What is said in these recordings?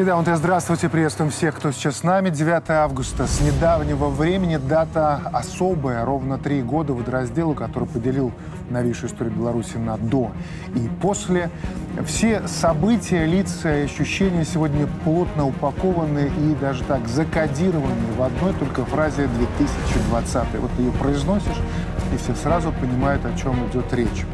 Среда, вот здравствуйте, приветствуем всех, кто сейчас с нами. 9 августа, с недавнего времени, дата особая, ровно три года водоразделу, который поделил новейшую историю Беларуси на «до» и «после». Все события, лица ощущения сегодня плотно упакованы и даже так закодированы в одной только фразе 2020. Вот ее произносишь, и все сразу понимают, о чем идет речь.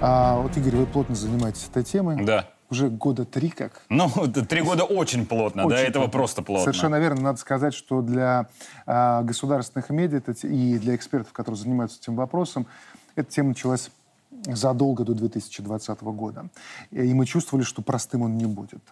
А, вот, Игорь, вы плотно занимаетесь этой темой. Да уже года три как. Ну, три года очень плотно, очень до этого плотно. просто плотно. Совершенно верно. Надо сказать, что для э, государственных медиа и для экспертов, которые занимаются этим вопросом, эта тема началась задолго до 2020 года. И мы чувствовали, что простым он не будет.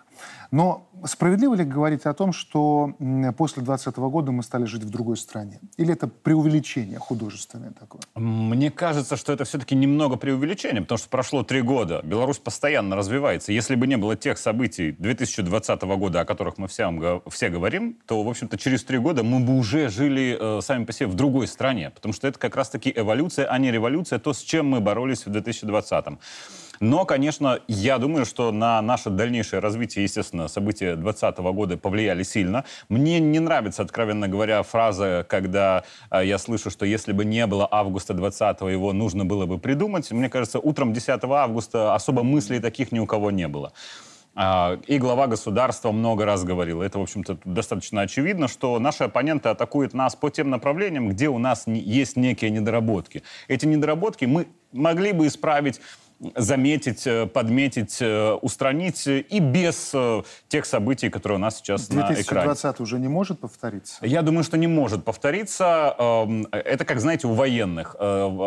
Но справедливо ли говорить о том, что после 2020 года мы стали жить в другой стране? Или это преувеличение художественное такое? Мне кажется, что это все-таки немного преувеличение, потому что прошло три года. Беларусь постоянно развивается. Если бы не было тех событий 2020 года, о которых мы все, все говорим, то, в общем-то, через три года мы бы уже жили э, сами по себе в другой стране. Потому что это как раз-таки эволюция, а не революция, то, с чем мы боролись в 2020. Но, конечно, я думаю, что на наше дальнейшее развитие, естественно, события 2020 года повлияли сильно. Мне не нравится, откровенно говоря, фраза, когда э, я слышу, что если бы не было августа 20 его нужно было бы придумать. Мне кажется, утром 10 августа особо мыслей таких ни у кого не было. А, и глава государства много раз говорил, это, в общем-то, достаточно очевидно, что наши оппоненты атакуют нас по тем направлениям, где у нас есть некие недоработки. Эти недоработки мы могли бы исправить заметить, э, подметить, э, устранить и без э, тех событий, которые у нас сейчас на экране. 2020 уже не может повториться? Я думаю, что не может повториться. Эм, это, как знаете, у военных.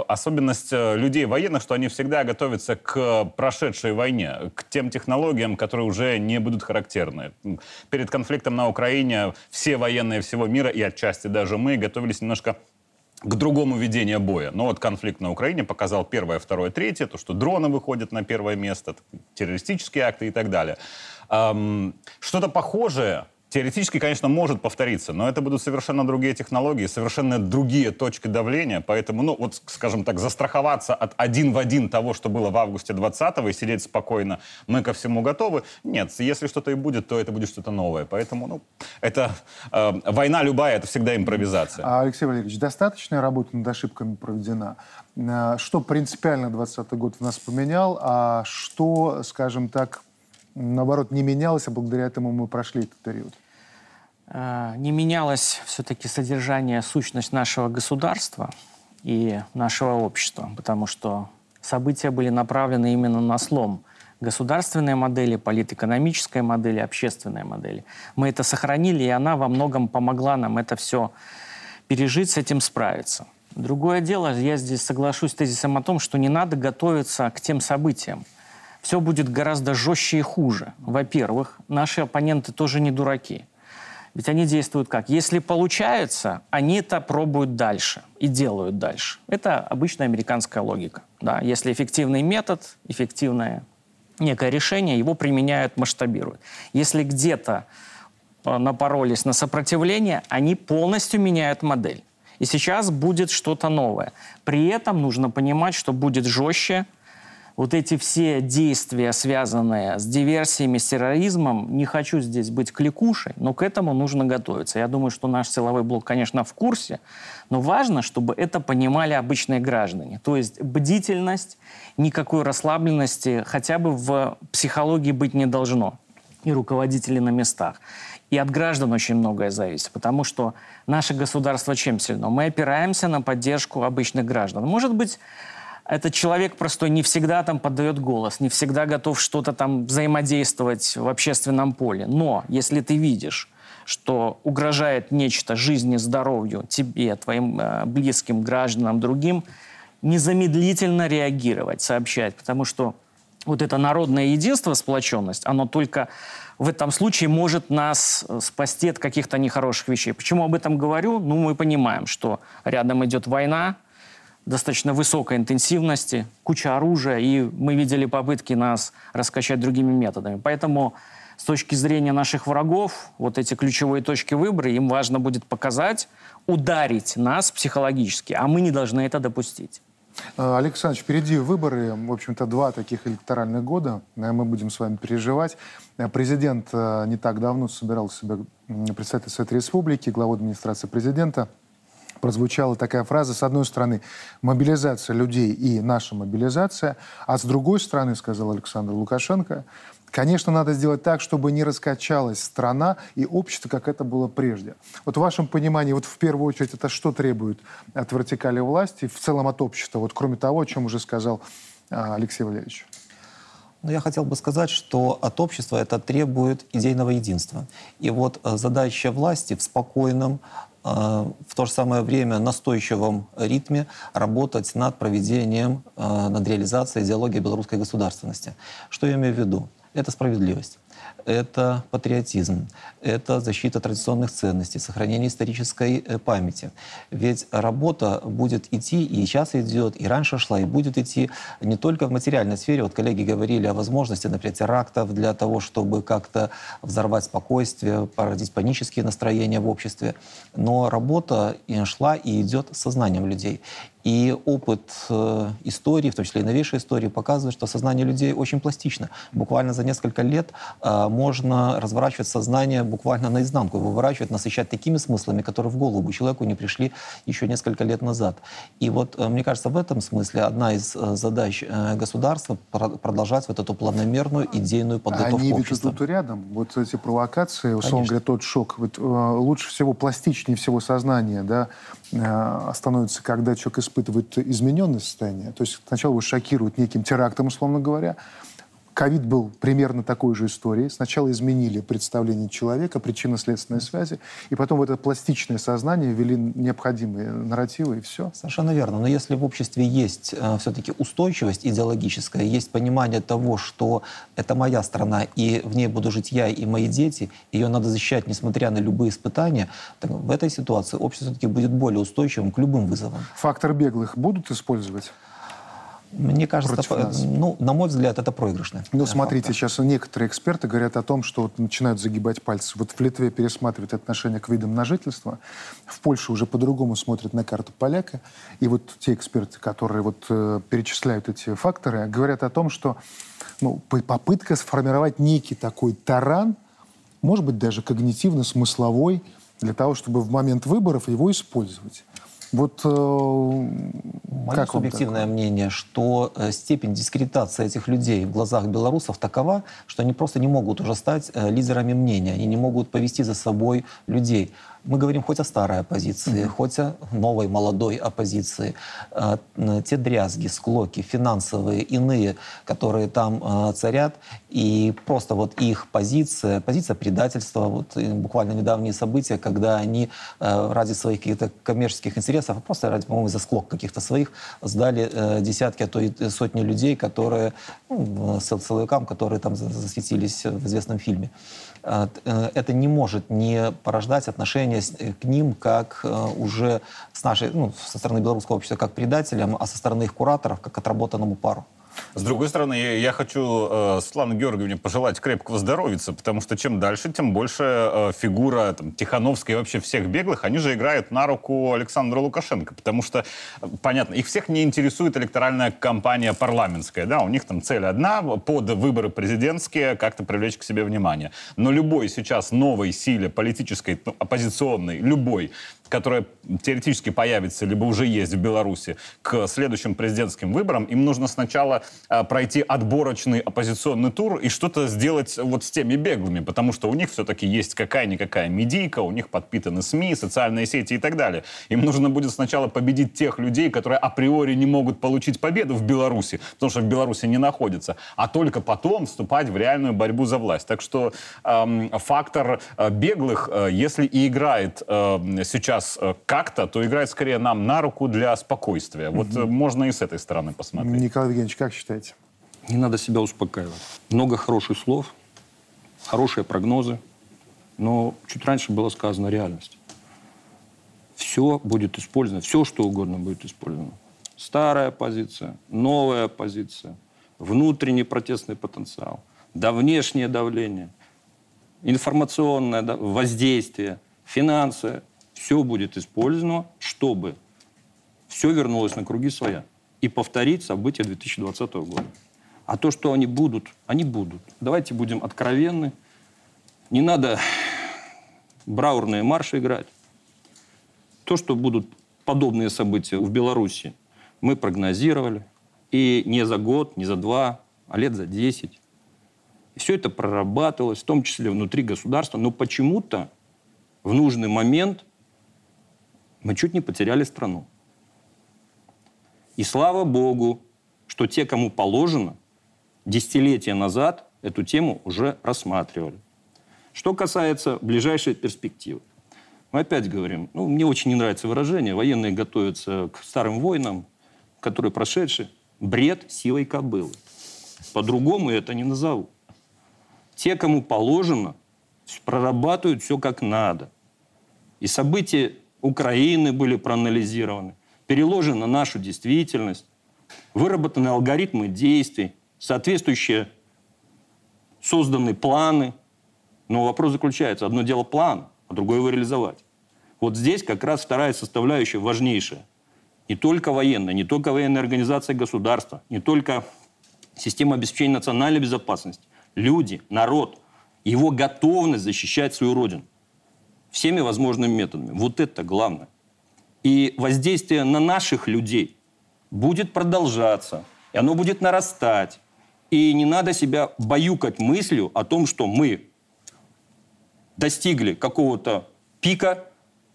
Особенность людей военных, что они всегда готовятся к прошедшей войне, к тем технологиям, которые уже не будут характерны. Перед конфликтом на Украине все военные всего мира, и отчасти даже мы, готовились немножко к другому ведению боя. Но вот конфликт на Украине показал первое, второе, третье, то, что дроны выходят на первое место, террористические акты и так далее. Эм, что-то похожее Теоретически, конечно, может повториться, но это будут совершенно другие технологии, совершенно другие точки давления, поэтому, ну, вот, скажем так, застраховаться от один в один того, что было в августе 20-го, и сидеть спокойно, мы ко всему готовы, нет, если что-то и будет, то это будет что-то новое, поэтому, ну, это э, война любая, это всегда импровизация. А, Алексей Валерьевич, достаточная работа над ошибками проведена? Э, что принципиально 20 год в нас поменял, а что, скажем так, наоборот, не менялось, а благодаря этому мы прошли этот период? Э, не менялось все-таки содержание, сущность нашего государства и нашего общества, потому что события были направлены именно на слом государственной модели, политэкономической модели, общественной модели. Мы это сохранили, и она во многом помогла нам это все пережить, с этим справиться. Другое дело, я здесь соглашусь с тезисом о том, что не надо готовиться к тем событиям. Все будет гораздо жестче и хуже. Во-первых, наши оппоненты тоже не дураки. Ведь они действуют как? Если получается, они это пробуют дальше и делают дальше. Это обычная американская логика. Да? Если эффективный метод, эффективное некое решение, его применяют, масштабируют. Если где-то э, напоролись на сопротивление, они полностью меняют модель. И сейчас будет что-то новое. При этом нужно понимать, что будет жестче, вот эти все действия, связанные с диверсиями, с терроризмом, не хочу здесь быть кликушей, но к этому нужно готовиться. Я думаю, что наш силовой блок, конечно, в курсе, но важно, чтобы это понимали обычные граждане. То есть бдительность, никакой расслабленности хотя бы в психологии быть не должно. И руководители на местах. И от граждан очень многое зависит, потому что наше государство чем сильно? Мы опираемся на поддержку обычных граждан. Может быть, этот человек простой не всегда там подает голос, не всегда готов что-то там взаимодействовать в общественном поле. Но если ты видишь, что угрожает нечто жизни, здоровью тебе, твоим э, близким гражданам, другим, незамедлительно реагировать, сообщать, потому что вот это народное единство, сплоченность, оно только в этом случае может нас э, спасти от каких-то нехороших вещей. Почему об этом говорю? Ну, мы понимаем, что рядом идет война, достаточно высокой интенсивности, куча оружия, и мы видели попытки нас раскачать другими методами. Поэтому с точки зрения наших врагов, вот эти ключевые точки выбора, им важно будет показать, ударить нас психологически, а мы не должны это допустить. А, Александр, впереди выборы, в общем-то, два таких электоральных года. Э, мы будем с вами переживать. Э, президент э, не так давно собирал себя представитель Совета Республики, главу администрации президента. Прозвучала такая фраза, с одной стороны, мобилизация людей и наша мобилизация, а с другой стороны, сказал Александр Лукашенко, Конечно, надо сделать так, чтобы не раскачалась страна и общество, как это было прежде. Вот в вашем понимании, вот в первую очередь, это что требует от вертикали власти, в целом от общества, вот кроме того, о чем уже сказал а, Алексей Валерьевич? Но я хотел бы сказать, что от общества это требует идейного единства. И вот э, задача власти в спокойном, в то же самое время настойчивом ритме работать над проведением, э, над реализацией идеологии белорусской государственности. Что я имею в виду? Это справедливость это патриотизм, это защита традиционных ценностей, сохранение исторической э, памяти. Ведь работа будет идти, и сейчас идет, и раньше шла, и будет идти не только в материальной сфере. Вот коллеги говорили о возможности, например, терактов для того, чтобы как-то взорвать спокойствие, породить панические настроения в обществе. Но работа шла и идет сознанием людей. И опыт э, истории, в том числе и новейшей истории, показывает, что сознание людей очень пластично. Буквально за несколько лет э, можно разворачивать сознание буквально наизнанку, выворачивать, насыщать такими смыслами, которые в голову человеку не пришли еще несколько лет назад. И вот, э, мне кажется, в этом смысле одна из задач государства продолжать вот эту планомерную идейную подготовку Они ведь тут рядом. Вот эти провокации, условно говоря, тот шок. Вот, лучше всего, пластичнее всего сознание да, становится, когда человек испытывает измененное состояние. То есть сначала его шокируют неким терактом, условно говоря, Ковид был примерно такой же историей. Сначала изменили представление человека, причинно-следственные связи, и потом в это пластичное сознание ввели необходимые нарративы, и все. Совершенно верно. Но если в обществе есть э, все-таки устойчивость идеологическая, есть понимание того, что это моя страна, и в ней буду жить я и мои дети, ее надо защищать, несмотря на любые испытания, так в этой ситуации общество все-таки будет более устойчивым к любым вызовам. Фактор беглых будут использовать? Мне кажется, это, ну, на мой взгляд, это проигрышно. Ну, смотрите, фактор. сейчас некоторые эксперты говорят о том, что вот начинают загибать пальцы. Вот в Литве пересматривают отношение к видам на жительство, в Польше уже по-другому смотрят на карту поляка. И вот те эксперты, которые вот э, перечисляют эти факторы, говорят о том, что ну, попытка сформировать некий такой таран, может быть, даже когнитивно-смысловой, для того, чтобы в момент выборов его использовать. Вот э, Мое как субъективное мнение, что э, степень дискредитации этих людей в глазах белорусов такова, что они просто не могут уже стать э, лидерами мнения, они не могут повести за собой людей мы говорим хоть о старой оппозиции, mm-hmm. хоть о новой молодой оппозиции, э, те дрязги, склоки, финансовые, иные, которые там э, царят, и просто вот их позиция, позиция предательства, вот буквально недавние события, когда они э, ради своих каких-то коммерческих интересов, а просто ради, по-моему, за склок каких-то своих, сдали десятки, а то и сотни людей, которые, ну, силовикам, которые там засветились в известном фильме. Это не может не порождать отношения э, к ним как уже с нашей, ну, со стороны белорусского общества как предателям, а со стороны их кураторов как отработанному пару. С другой стороны, я хочу э, Светлане Георгиевне пожелать крепкого здоровья, потому что чем дальше, тем больше э, фигура там, Тихановской и вообще всех беглых, они же играют на руку Александра Лукашенко, потому что, э, понятно, их всех не интересует электоральная кампания парламентская, да, у них там цель одна, под выборы президентские как-то привлечь к себе внимание. Но любой сейчас новой силе политической, ну, оппозиционной, любой, которая теоретически появится, либо уже есть в Беларуси, к следующим президентским выборам, им нужно сначала э, пройти отборочный оппозиционный тур и что-то сделать вот с теми беглыми, потому что у них все-таки есть какая-никакая медийка, у них подпитаны СМИ, социальные сети и так далее. Им нужно будет сначала победить тех людей, которые априори не могут получить победу в Беларуси, потому что в Беларуси не находятся, а только потом вступать в реальную борьбу за власть. Так что эм, фактор э, беглых, э, если и играет э, сейчас сейчас э, как-то, то играет скорее нам на руку для спокойствия. Вот угу. можно и с этой стороны посмотреть. Николай Евгеньевич, как считаете? Не надо себя успокаивать. Много хороших слов, хорошие прогнозы, но чуть раньше было сказано реальность. Все будет использовано, все что угодно будет использовано. Старая позиция, новая позиция, внутренний протестный потенциал, да внешнее давление, информационное воздействие, финансы, все будет использовано, чтобы все вернулось на круги своя. и повторить события 2020 года. А то, что они будут, они будут. Давайте будем откровенны. Не надо браурные марши играть. То, что будут подобные события в Беларуси, мы прогнозировали. И не за год, не за два, а лет за десять. Все это прорабатывалось, в том числе внутри государства. Но почему-то в нужный момент мы чуть не потеряли страну. И слава богу, что те, кому положено, десятилетия назад эту тему уже рассматривали. Что касается ближайшей перспективы. Мы опять говорим, ну, мне очень не нравится выражение, военные готовятся к старым войнам, которые прошедшие. Бред силой кобылы. По-другому это не назову. Те, кому положено, прорабатывают все как надо. И события Украины были проанализированы, переложены на нашу действительность, выработаны алгоритмы действий, соответствующие созданы планы. Но вопрос заключается, одно дело план, а другое его реализовать. Вот здесь как раз вторая составляющая важнейшая. Не только военная, не только военная организация государства, не только система обеспечения национальной безопасности. Люди, народ, его готовность защищать свою родину всеми возможными методами. Вот это главное. И воздействие на наших людей будет продолжаться, и оно будет нарастать. И не надо себя баюкать мыслью о том, что мы достигли какого-то пика,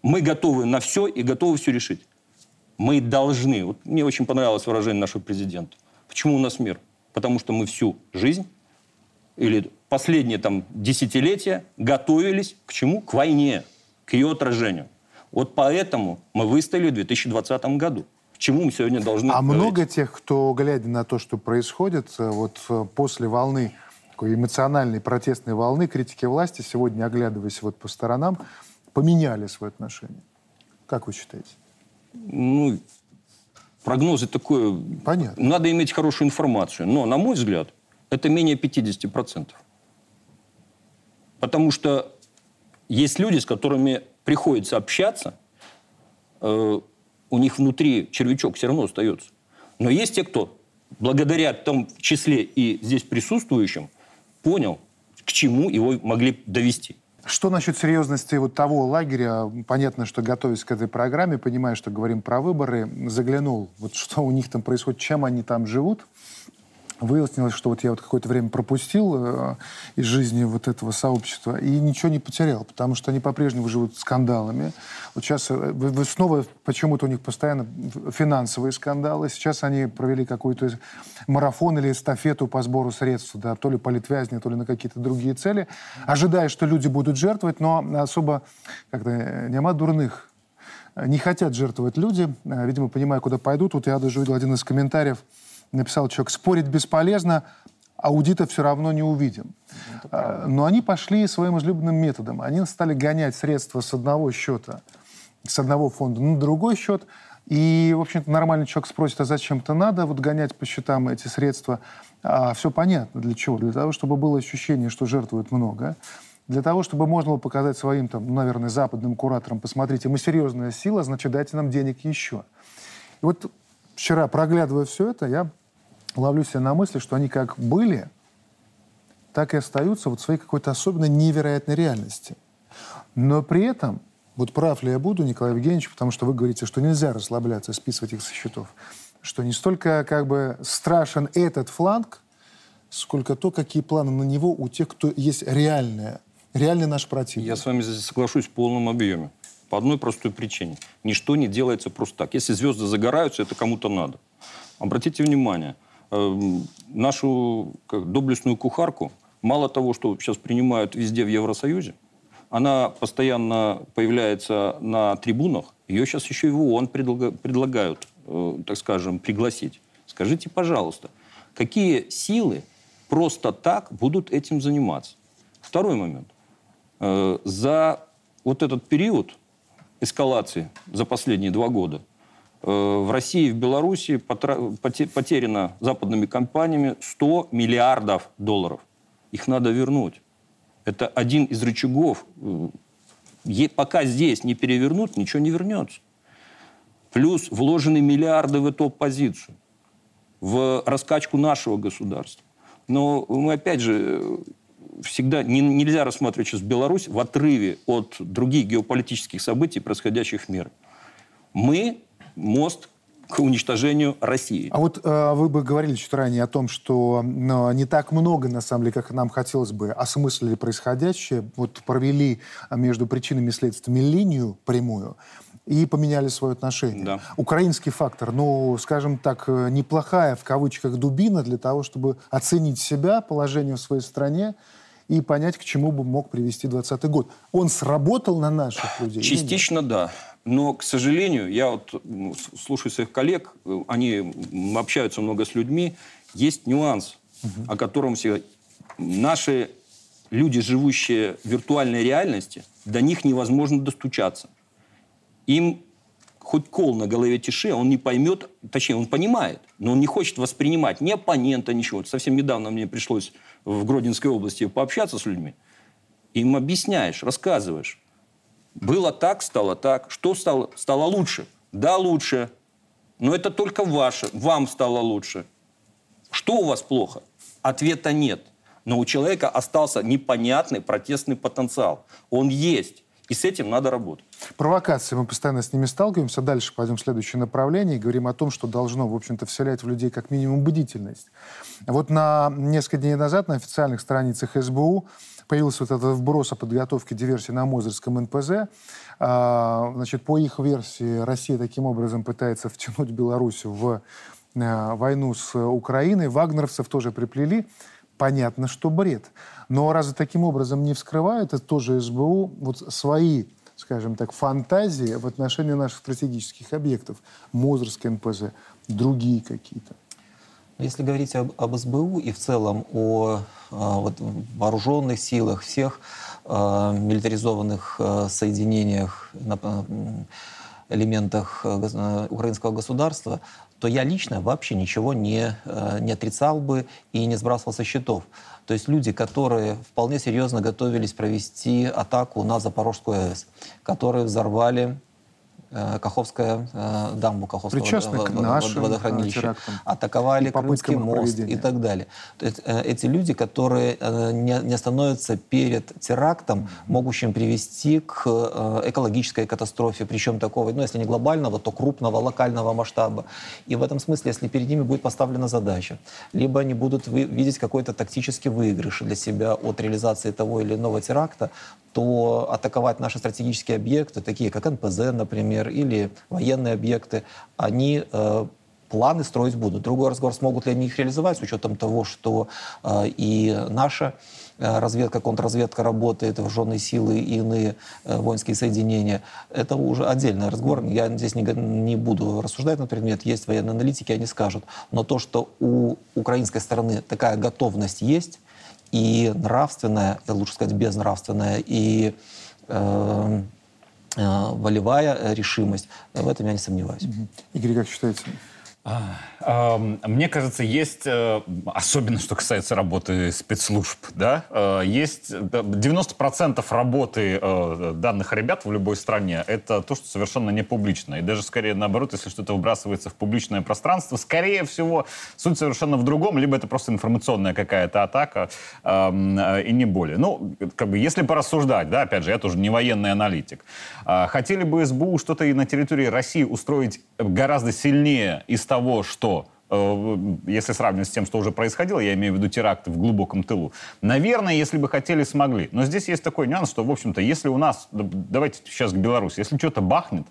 мы готовы на все и готовы все решить. Мы должны. Вот мне очень понравилось выражение нашего президента. Почему у нас мир? Потому что мы всю жизнь или последние там десятилетия готовились к чему? К войне, к ее отражению. Вот поэтому мы выстояли в 2020 году. К чему мы сегодня должны А говорить? много тех, кто, глядя на то, что происходит, э, вот э, после волны такой эмоциональной протестной волны критики власти, сегодня, оглядываясь вот по сторонам, поменяли свое отношение. Как вы считаете? Ну, прогнозы такое... Понятно. Надо иметь хорошую информацию. Но, на мой взгляд, это менее 50%. Потому что есть люди, с которыми приходится общаться, э, у них внутри червячок все равно остается. Но есть те, кто благодаря в том числе и здесь присутствующим понял, к чему его могли довести. Что насчет серьезности вот того лагеря? Понятно, что готовясь к этой программе, понимая, что говорим про выборы, заглянул, вот что у них там происходит, чем они там живут выяснилось, что вот я вот какое-то время пропустил э, из жизни вот этого сообщества и ничего не потерял, потому что они по-прежнему живут скандалами. Вот сейчас э, снова почему-то у них постоянно финансовые скандалы. Сейчас они провели какой-то марафон или эстафету по сбору средств, да, то ли политвязни, то ли на какие-то другие цели, ожидая, что люди будут жертвовать, но особо как-то э, нема дурных не хотят жертвовать люди, видимо, понимая, куда пойдут. Вот я даже увидел один из комментариев, написал человек, спорить бесполезно, аудита все равно не увидим. А, но они пошли своим излюбленным методом. Они стали гонять средства с одного счета, с одного фонда на другой счет. И, в общем-то, нормальный человек спросит, а зачем это надо вот гонять по счетам эти средства? А все понятно, для чего. Для того, чтобы было ощущение, что жертвуют много. Для того, чтобы можно было показать своим, там, ну, наверное, западным кураторам, посмотрите, мы серьезная сила, значит, дайте нам денег еще. И вот вчера, проглядывая все это, я ловлю себя на мысли, что они как были, так и остаются вот в своей какой-то особенно невероятной реальности. Но при этом, вот прав ли я буду, Николай Евгеньевич, потому что вы говорите, что нельзя расслабляться, списывать их со счетов, что не столько как бы страшен этот фланг, сколько то, какие планы на него у тех, кто есть реальная, реальный наш противник. Я с вами здесь соглашусь в полном объеме. По одной простой причине. Ничто не делается просто так. Если звезды загораются, это кому-то надо. Обратите внимание – нашу как, доблестную кухарку мало того, что сейчас принимают везде в Евросоюзе, она постоянно появляется на трибунах, ее сейчас еще и в ООН предлагают, э, так скажем, пригласить. Скажите, пожалуйста, какие силы просто так будут этим заниматься? Второй момент. Э, за вот этот период эскалации за последние два года в России и в Беларуси потеряно западными компаниями 100 миллиардов долларов. Их надо вернуть. Это один из рычагов. Пока здесь не перевернут, ничего не вернется. Плюс вложены миллиарды в эту оппозицию. в раскачку нашего государства. Но мы, опять же, всегда не, нельзя рассматривать сейчас Беларусь в отрыве от других геополитических событий, происходящих в мире. Мы мост к уничтожению России. А вот э, вы бы говорили чуть ранее о том, что ну, не так много, на самом деле, как нам хотелось бы, осмыслили происходящее, вот провели между причинами и следствиями линию прямую и поменяли свое отношение. Да. Украинский фактор, ну, скажем так, э, неплохая, в кавычках, дубина для того, чтобы оценить себя, положение в своей стране и понять, к чему бы мог привести 2020 год. Он сработал на наших людей? Частично да. Но, к сожалению, я вот слушаю своих коллег, э, они общаются много с людьми, есть нюанс, угу. о котором все наши люди, живущие в виртуальной реальности, до них невозможно достучаться. Им хоть кол на голове тиши, он не поймет, точнее, он понимает, но он не хочет воспринимать ни оппонента, ничего. Совсем недавно мне пришлось в Гродненской области пообщаться с людьми. Им объясняешь, рассказываешь. Было так, стало так. Что стало? Стало лучше. Да, лучше. Но это только ваше. Вам стало лучше. Что у вас плохо? Ответа нет. Но у человека остался непонятный протестный потенциал. Он есть. И с этим надо работать. Провокации, мы постоянно с ними сталкиваемся. Дальше пойдем в следующее направление и говорим о том, что должно, в общем-то, вселять в людей как минимум бдительность. Вот на несколько дней назад на официальных страницах СБУ появился вот этот вброс о подготовке диверсии на Мозырском НПЗ. А, значит, по их версии, Россия таким образом пытается втянуть Беларусь в э, войну с Украиной. Вагнеровцев тоже приплели. Понятно, что бред. Но разве таким образом не вскрывает это тоже СБУ вот свои скажем так, фантазии в отношении наших стратегических объектов? Мозырский НПЗ, другие какие-то. Если говорить об, об СБУ и в целом о а, вот, вооруженных силах, всех а, милитаризованных а, соединениях, на, элементах украинского государства, то я лично вообще ничего не, не отрицал бы и не сбрасывал со счетов. То есть люди, которые вполне серьезно готовились провести атаку на Запорожскую АЭС, которые взорвали Э, Каховская, э, дамбу Каховского Причастны к нашим водохранилища, терактам. атаковали Крымский мост и так далее. То есть э, эти люди, которые не, не становятся перед терактом, могущим привести к экологической катастрофе, причем такого, ну, если не глобального, то крупного, локального масштаба. И в этом смысле, если перед ними будет поставлена задача, либо они будут видеть какой-то тактический выигрыш для себя от реализации того или иного теракта, то атаковать наши стратегические объекты, такие как НПЗ, например, или военные объекты, они э, планы строить будут. Другой разговор, смогут ли они их реализовать с учетом того, что э, и наша э, разведка, контрразведка работает, вооруженные силы и иные воинские соединения. Это уже отдельный разговор. Я здесь не, не буду рассуждать на предмет. Есть военные аналитики, они скажут. Но то, что у украинской стороны такая готовность есть, и нравственная, лучше сказать, безнравственная, и э, волевая решимость. В этом я не сомневаюсь. Игорь, как считаете? Мне кажется, есть, э, особенно что касается работы спецслужб, да, э, есть 90% работы э, данных ребят в любой стране, это то, что совершенно не публично. И даже скорее наоборот, если что-то выбрасывается в публичное пространство, скорее всего, суть совершенно в другом, либо это просто информационная какая-то атака и не более. Ну, как бы, если порассуждать, да, опять же, я тоже не военный аналитик, хотели бы СБУ что-то и на территории России устроить гораздо сильнее из того, что э, если сравнивать с тем, что уже происходило, я имею в виду теракты в глубоком тылу, наверное, если бы хотели, смогли. Но здесь есть такой нюанс, что, в общем-то, если у нас, давайте сейчас к Беларуси, если что-то бахнет,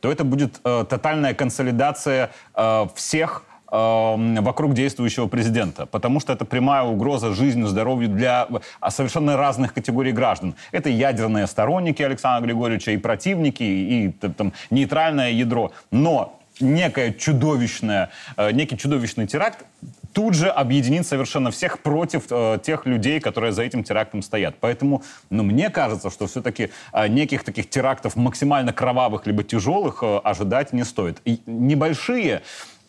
то это будет э, тотальная консолидация э, всех э, вокруг действующего президента, потому что это прямая угроза жизни, здоровью для совершенно разных категорий граждан. Это ядерные сторонники Александра Григорьевича и противники, и там, нейтральное ядро. Но некое чудовищное, э, некий чудовищный теракт тут же объединит совершенно всех против э, тех людей, которые за этим терактом стоят. Поэтому, ну, мне кажется, что все-таки э, неких таких терактов максимально кровавых либо тяжелых э, ожидать не стоит. И небольшие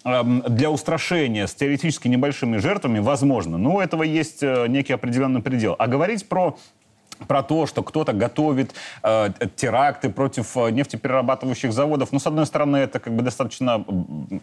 эм, для устрашения с теоретически небольшими жертвами возможно. Но у этого есть э, некий определенный предел. А говорить про про то, что кто-то готовит э, теракты против э, нефтеперерабатывающих заводов. Ну, с одной стороны, это как бы достаточно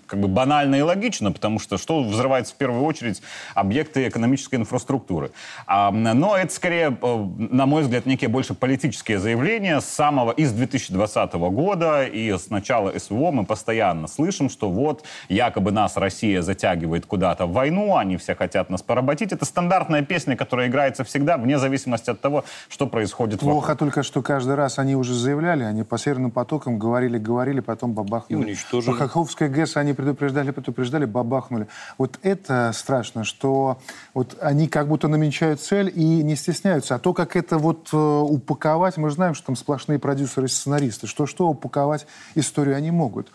как бы банально и логично, потому что что взрывается в первую очередь объекты экономической инфраструктуры. А, но это скорее, э, на мой взгляд, некие больше политические заявления с самого из 2020 года и с начала СВО мы постоянно слышим, что вот якобы нас Россия затягивает куда-то в войну, они все хотят нас поработить. Это стандартная песня, которая играется всегда, вне зависимости от того, что происходит Плохо вокруг. только, что каждый раз они уже заявляли, они по северным потокам говорили, говорили, потом бабахнули. И уничтожили. По Каховской ГЭС они предупреждали, предупреждали, бабахнули. Вот это страшно, что вот они как будто намечают цель и не стесняются. А то, как это вот э, упаковать, мы же знаем, что там сплошные продюсеры и сценаристы. Что-что упаковать историю они могут.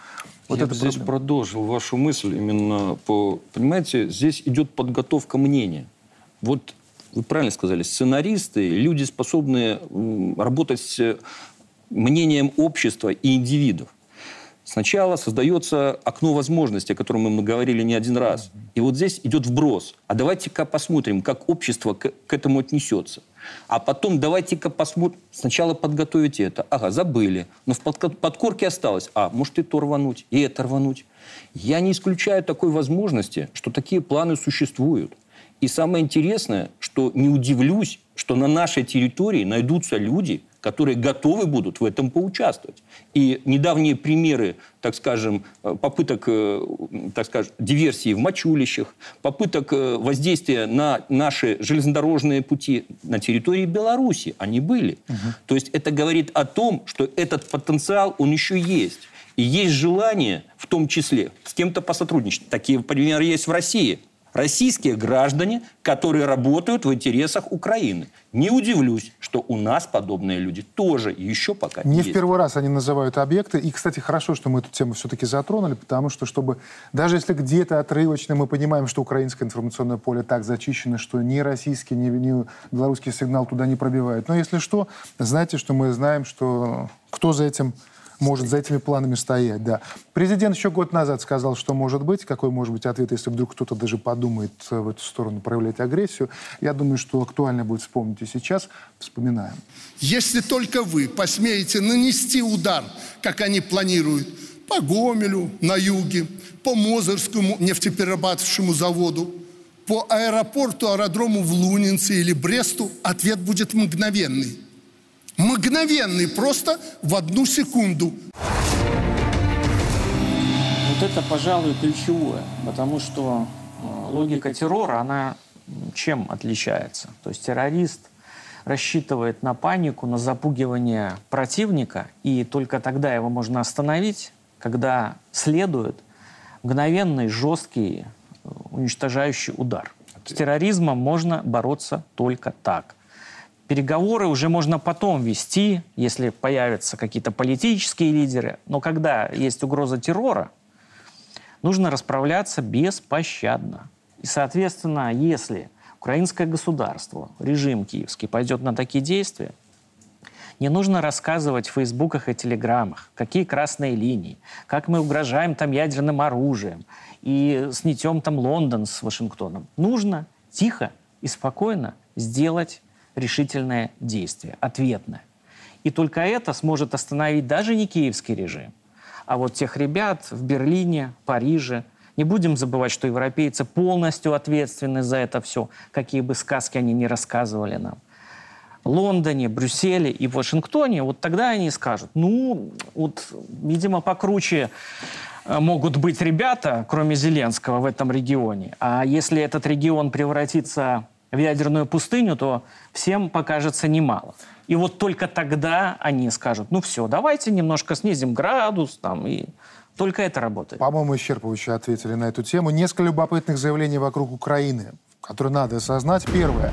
Вот Я это здесь проблема. продолжил вашу мысль именно по... Понимаете, здесь идет подготовка мнения. Вот вы правильно сказали, сценаристы, люди, способные работать с мнением общества и индивидов. Сначала создается окно возможностей, о котором мы говорили не один раз. И вот здесь идет вброс. А давайте-ка посмотрим, как общество к, к этому отнесется. А потом давайте-ка посмотрим. Сначала подготовите это. Ага, забыли. Но в подко- подкорке осталось. А, может и то рвануть, и это рвануть. Я не исключаю такой возможности, что такие планы существуют. И самое интересное, что не удивлюсь, что на нашей территории найдутся люди, которые готовы будут в этом поучаствовать. И недавние примеры, так скажем, э, попыток, э, так скажем, диверсии в мочулищах, попыток э, воздействия на наши железнодорожные пути на территории Беларуси, они были. То есть это говорит о том, что этот потенциал, он еще есть. И есть желание, в том числе, с кем-то посотрудничать. Такие примеры есть в России. Российские граждане, которые работают в интересах Украины. Не удивлюсь, что у нас подобные люди тоже еще пока Не есть. в первый раз они называют объекты. И, кстати, хорошо, что мы эту тему все-таки затронули, потому что, чтобы даже если где-то отрывочно мы понимаем, что украинское информационное поле так зачищено, что ни российский, ни, ни белорусский сигнал туда не пробивают. Но если что, знаете, что мы знаем, что кто за этим может за этими планами стоять, да. Президент еще год назад сказал, что может быть, какой может быть ответ, если вдруг кто-то даже подумает э, в эту сторону проявлять агрессию. Я думаю, что актуально будет вспомнить и сейчас. Вспоминаем. Если только вы посмеете нанести удар, как они планируют, по Гомелю на юге, по Мозырскому нефтеперерабатывающему заводу, по аэропорту, аэродрому в Лунинце или Бресту, ответ будет мгновенный. Мгновенный, просто в одну секунду. Вот это, пожалуй, ключевое, потому что э, логика террора, она чем отличается? То есть террорист рассчитывает на панику, на запугивание противника, и только тогда его можно остановить, когда следует мгновенный, жесткий, э, уничтожающий удар. С терроризмом можно бороться только так. Переговоры уже можно потом вести, если появятся какие-то политические лидеры. Но когда есть угроза террора, нужно расправляться беспощадно. И, соответственно, если украинское государство, режим киевский пойдет на такие действия, не нужно рассказывать в фейсбуках и телеграммах, какие красные линии, как мы угрожаем там ядерным оружием и снетем там Лондон с Вашингтоном. Нужно тихо и спокойно сделать решительное действие, ответное. И только это сможет остановить даже не киевский режим, а вот тех ребят в Берлине, Париже. Не будем забывать, что европейцы полностью ответственны за это все, какие бы сказки они ни рассказывали нам. Лондоне, Брюсселе и Вашингтоне, вот тогда они скажут, ну, вот, видимо, покруче э, могут быть ребята, кроме Зеленского, в этом регионе. А если этот регион превратится в ядерную пустыню, то всем покажется немало. И вот только тогда они скажут, ну все, давайте немножко снизим градус, там, и только это работает. По-моему, исчерпывающе ответили на эту тему. Несколько любопытных заявлений вокруг Украины, которые надо осознать. Первое.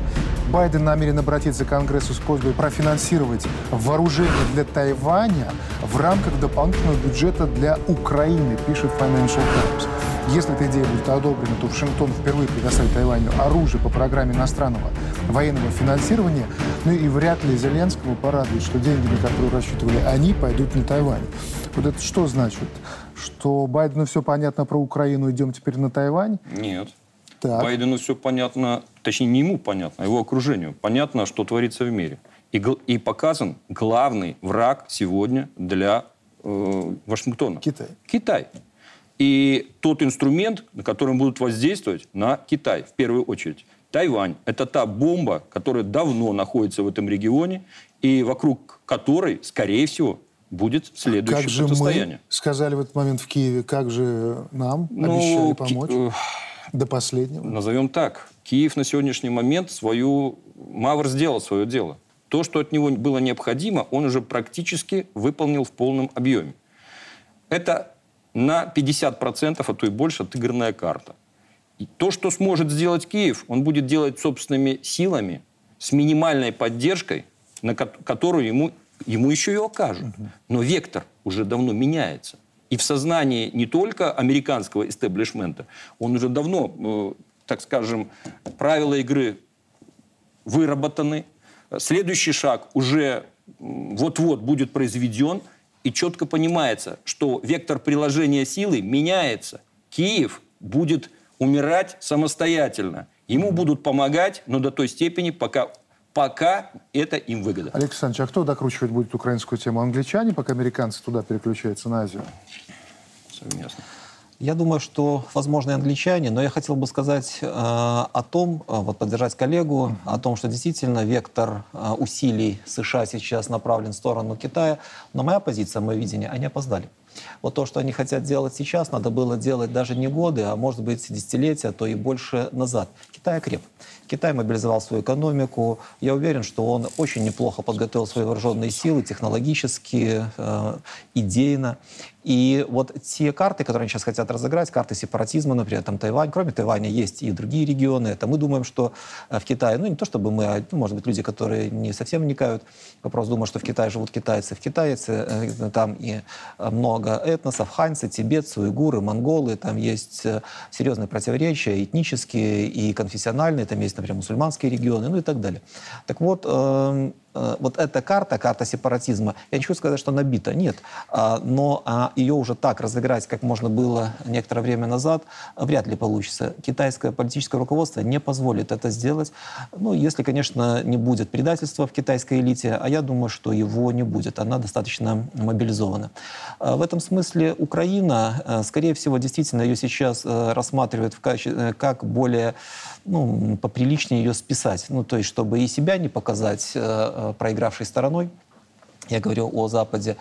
Байден намерен обратиться к Конгрессу с просьбой профинансировать вооружение для Тайваня в рамках дополнительного бюджета для Украины, пишет Financial Times. Если эта идея будет одобрена, то Вашингтон впервые предоставит Тайваню оружие по программе иностранного военного финансирования. Ну и вряд ли Зеленскому порадует, что деньги, на которые рассчитывали они, пойдут на Тайвань. Вот это что значит? Что Байдену все понятно про Украину, идем теперь на Тайвань? Нет. Так. Байдену все понятно, точнее, не ему понятно, а его окружению. Понятно, что творится в мире. И, и показан главный враг сегодня для э, Вашингтона. Китай. Китай. И тот инструмент, на которым будут воздействовать на Китай, в первую очередь. Тайвань – это та бомба, которая давно находится в этом регионе, и вокруг которой, скорее всего, будет следующее как же противостояние. Мы сказали в этот момент в Киеве, как же нам Ну, обещали Ки- помочь э, до последнего. Назовем так. Киев на сегодняшний момент свою... Мавр сделал свое дело. То, что от него было необходимо, он уже практически выполнил в полном объеме. Это на 50%, а то и больше, отыгранная карта. И то, что сможет сделать Киев, он будет делать собственными силами, с минимальной поддержкой, на ко- которую ему, ему еще и окажут. Но вектор уже давно меняется. И в сознании не только американского истеблишмента, он уже давно, э, так скажем, правила игры выработаны. Следующий шаг уже вот-вот будет произведен, и четко понимается, что вектор приложения силы меняется. Киев будет умирать самостоятельно. Ему будут помогать, но до той степени, пока, пока это им выгода. Алексей Александрович, а кто докручивать будет украинскую тему? Англичане, пока американцы туда переключаются на Азию? Совместно. Я думаю, что, возможно, и англичане, но я хотел бы сказать э, о том, э, вот поддержать коллегу, о том, что действительно вектор э, усилий США сейчас направлен в сторону Китая. Но моя позиция, мое видение, они опоздали. Вот то, что они хотят делать сейчас, надо было делать даже не годы, а может быть десятилетия, а то и больше назад. Китай креп. Китай мобилизовал свою экономику. Я уверен, что он очень неплохо подготовил свои вооруженные силы технологически, э, идейно. И вот те карты, которые они сейчас хотят разыграть, карты сепаратизма, например, там Тайвань, кроме Тайваня есть и другие регионы. Это мы думаем, что э, в Китае, ну не то чтобы мы, а, ну, может быть, люди, которые не совсем вникают вопрос, думают, что в Китае живут китайцы. В Китае э, там и э, много этносов, ханьцы, тибетцы, уйгуры, монголы. Там есть э, серьезные противоречия этнические и конфессиональные. Там есть, например, мусульманские регионы, ну и так далее. Так вот, э, э, вот эта карта, карта сепаратизма, я не хочу сказать, что набита, нет, А, но а, ее уже так разыграть, как можно было некоторое время назад, вряд ли получится. Китайское политическое руководство не позволит это сделать, ну, если, конечно, не будет предательства в китайской элите, а я думаю, что его не будет, она достаточно мобилизована. А, В этом смысле Украина, э, скорее всего, действительно ее сейчас э, рассматривают в каче- э, как более ну, поприличнее ее списать. Ну, то есть, чтобы и себя не показать э, э, проигравшей стороной, я говорю о Западе,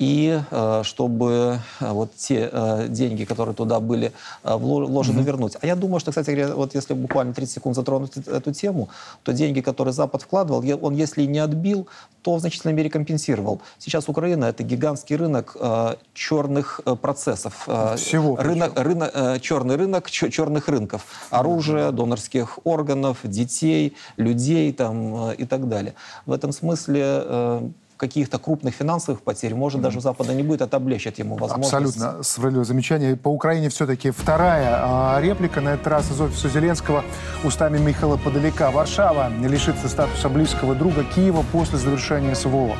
и э, чтобы э, вот те э, деньги, которые туда были вло- вложены, вернуть. А я думаю, что, кстати говоря, вот если буквально 30 секунд затронуть эт- эту тему, то деньги, которые Запад вкладывал, он если и не отбил, то в значительной мере компенсировал. Сейчас Украина это гигантский рынок черных процессов. Всего рынок, рынок, черный рынок черных рынков. Оружия, донорских органов, детей, людей там, и так далее. В этом смысле каких-то крупных финансовых потерь, может, даже у Запада не будет, это облегчит ему возможность. Абсолютно справедливое замечание. По Украине все-таки вторая а, реплика, на этот раз из офиса Зеленского, устами Михаила Подалека. Варшава лишится статуса близкого друга Киева после завершения СВО.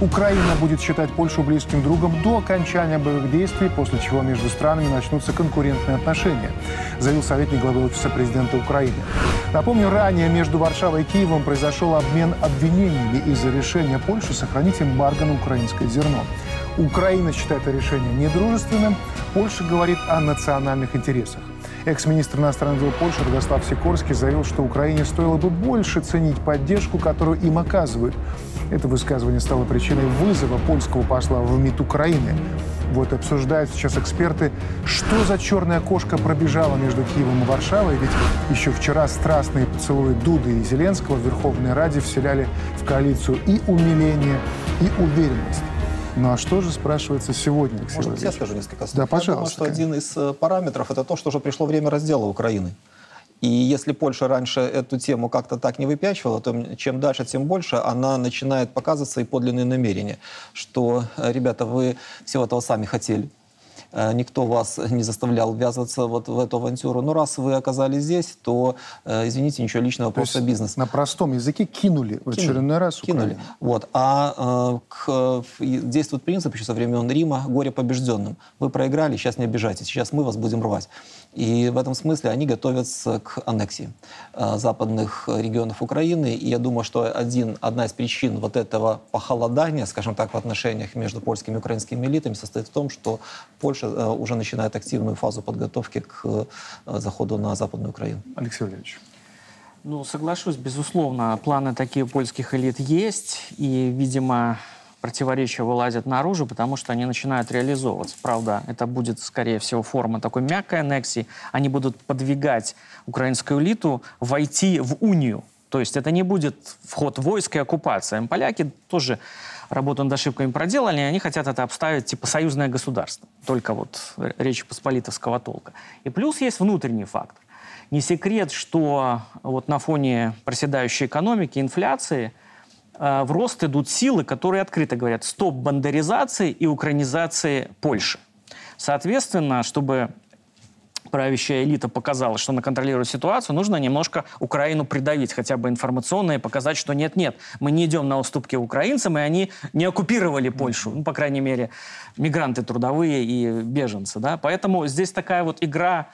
Украина будет считать Польшу близким другом до окончания боевых действий, после чего между странами начнутся конкурентные отношения, заявил советник главы Офиса президента Украины. Напомню, ранее между Варшавой и Киевом произошел обмен обвинениями из-за решения Польши сохранить эмбарго на украинское зерно. Украина считает это решение недружественным, Польша говорит о национальных интересах. Экс-министр иностранных дел Польши Радослав Сикорский заявил, что Украине стоило бы больше ценить поддержку, которую им оказывают. Это высказывание стало причиной вызова польского посла в МИД Украины. Вот обсуждают сейчас эксперты, что за черная кошка пробежала между Киевом и Варшавой, ведь еще вчера страстные поцелуи Дуды и Зеленского в Верховной Раде вселяли в коалицию и умиление, и уверенность. Ну а что же, спрашивается, сегодня, Алексей Может я скажу несколько слов? Да, Я думаю, пожалуйста, что один из э, параметров – это то, что уже пришло время раздела Украины. И если Польша раньше эту тему как-то так не выпячивала, то чем дальше, тем больше она начинает показывать свои подлинные намерения. Что, э, ребята, вы всего этого сами хотели. Э, никто вас не заставлял ввязываться вот в эту авантюру. Но раз вы оказались здесь, то, э, извините, ничего личного, То просто бизнес. на простом языке кинули в очередной раз Кинули. Украину. Вот. А э, к- действует принцип еще со времен Рима «горе побежденным». Вы проиграли, сейчас не обижайтесь, сейчас мы вас будем рвать. И в этом смысле они готовятся к аннексии э, западных регионов Украины. И я думаю, что один, одна из причин вот этого похолодания, скажем так, в отношениях между польскими и украинскими элитами состоит в том, что Польша э, уже начинает активную фазу подготовки к э, заходу на Западную Украину. Алексей Валерьевич. Ну, соглашусь, безусловно, планы такие у польских элит есть, и, видимо, противоречия вылазят наружу, потому что они начинают реализовываться. Правда, это будет, скорее всего, форма такой мягкой аннексии. Они будут подвигать украинскую элиту войти в унию. То есть это не будет вход войск и оккупация. Поляки тоже работу над ошибками проделали, и они хотят это обставить типа союзное государство. Только вот Речи Посполитовского толка. И плюс есть внутренний фактор. Не секрет, что вот на фоне проседающей экономики, инфляции, в рост идут силы, которые открыто говорят стоп бандеризации и украинизации Польши. Соответственно, чтобы правящая элита показала, что она контролирует ситуацию, нужно немножко Украину придавить, хотя бы информационно, и показать, что нет-нет, мы не идем на уступки украинцам, и они не оккупировали Польшу, ну, по крайней мере, мигранты трудовые и беженцы. Да? Поэтому здесь такая вот игра,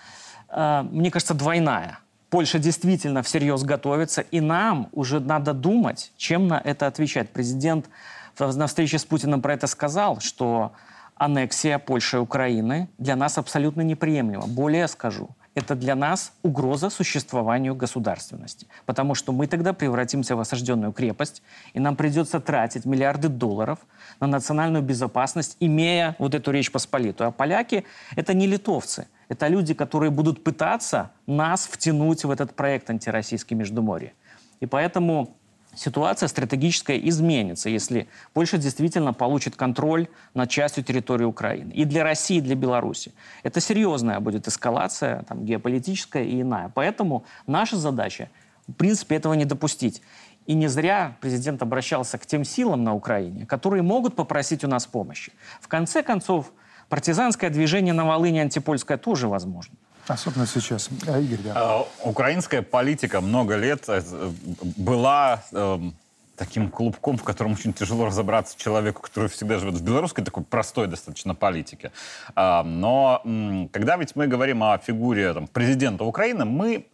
э, мне кажется, двойная. Польша действительно всерьез готовится, и нам уже надо думать, чем на это отвечать. Президент на встрече с Путиным про это сказал, что аннексия Польши и Украины для нас абсолютно неприемлема. Более скажу, это для нас угроза существованию государственности. Потому что мы тогда превратимся в осажденную крепость, и нам придется тратить миллиарды долларов на национальную безопасность, имея вот эту Речь Посполитую. А поляки — это не литовцы. Это люди, которые будут пытаться нас втянуть в этот проект антироссийский Междуморье. И поэтому ситуация стратегическая изменится, если Польша действительно получит контроль над частью территории Украины. И для России, и для Беларуси. Это серьезная будет эскалация, там, геополитическая и иная. Поэтому наша задача, в принципе, этого не допустить. И не зря президент обращался к тем силам на Украине, которые могут попросить у нас помощи. В конце концов, партизанское движение на Волыни антипольское тоже возможно. Особенно сейчас. А, Игорь, да. А, Украинская политика много лет э, была эм, таким клубком, в котором очень тяжело разобраться человеку, который всегда живет в белорусской такой простой достаточно политике. А, Но когда ведь мы говорим о фигуре там, президента Украины, мы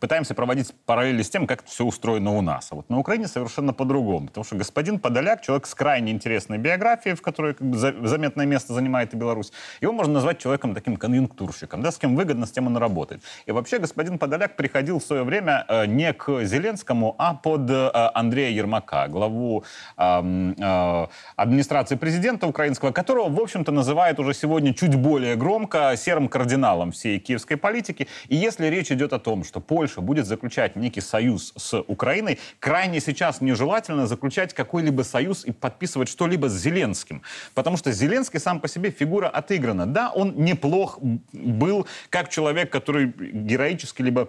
пытаемся проводить параллели с тем, как это все устроено у нас. А вот на Украине совершенно по-другому. Потому что господин Подоляк, человек с крайне интересной биографией, в которой как бы, за- заметное место занимает и Беларусь, его можно назвать человеком таким конъюнктурщиком. Да, с кем выгодно, с тем он работает. И вообще господин Подоляк приходил в свое время э, не к Зеленскому, а под э, Андрея Ермака, главу эм, э, администрации президента украинского, которого, в общем-то, называют уже сегодня чуть более громко серым кардиналом всей киевской политики. И если речь идет о том, что Польша будет заключать некий союз с Украиной, крайне сейчас нежелательно заключать какой-либо союз и подписывать что-либо с Зеленским. Потому что Зеленский сам по себе фигура отыграна. Да, он неплох был как человек, который героически либо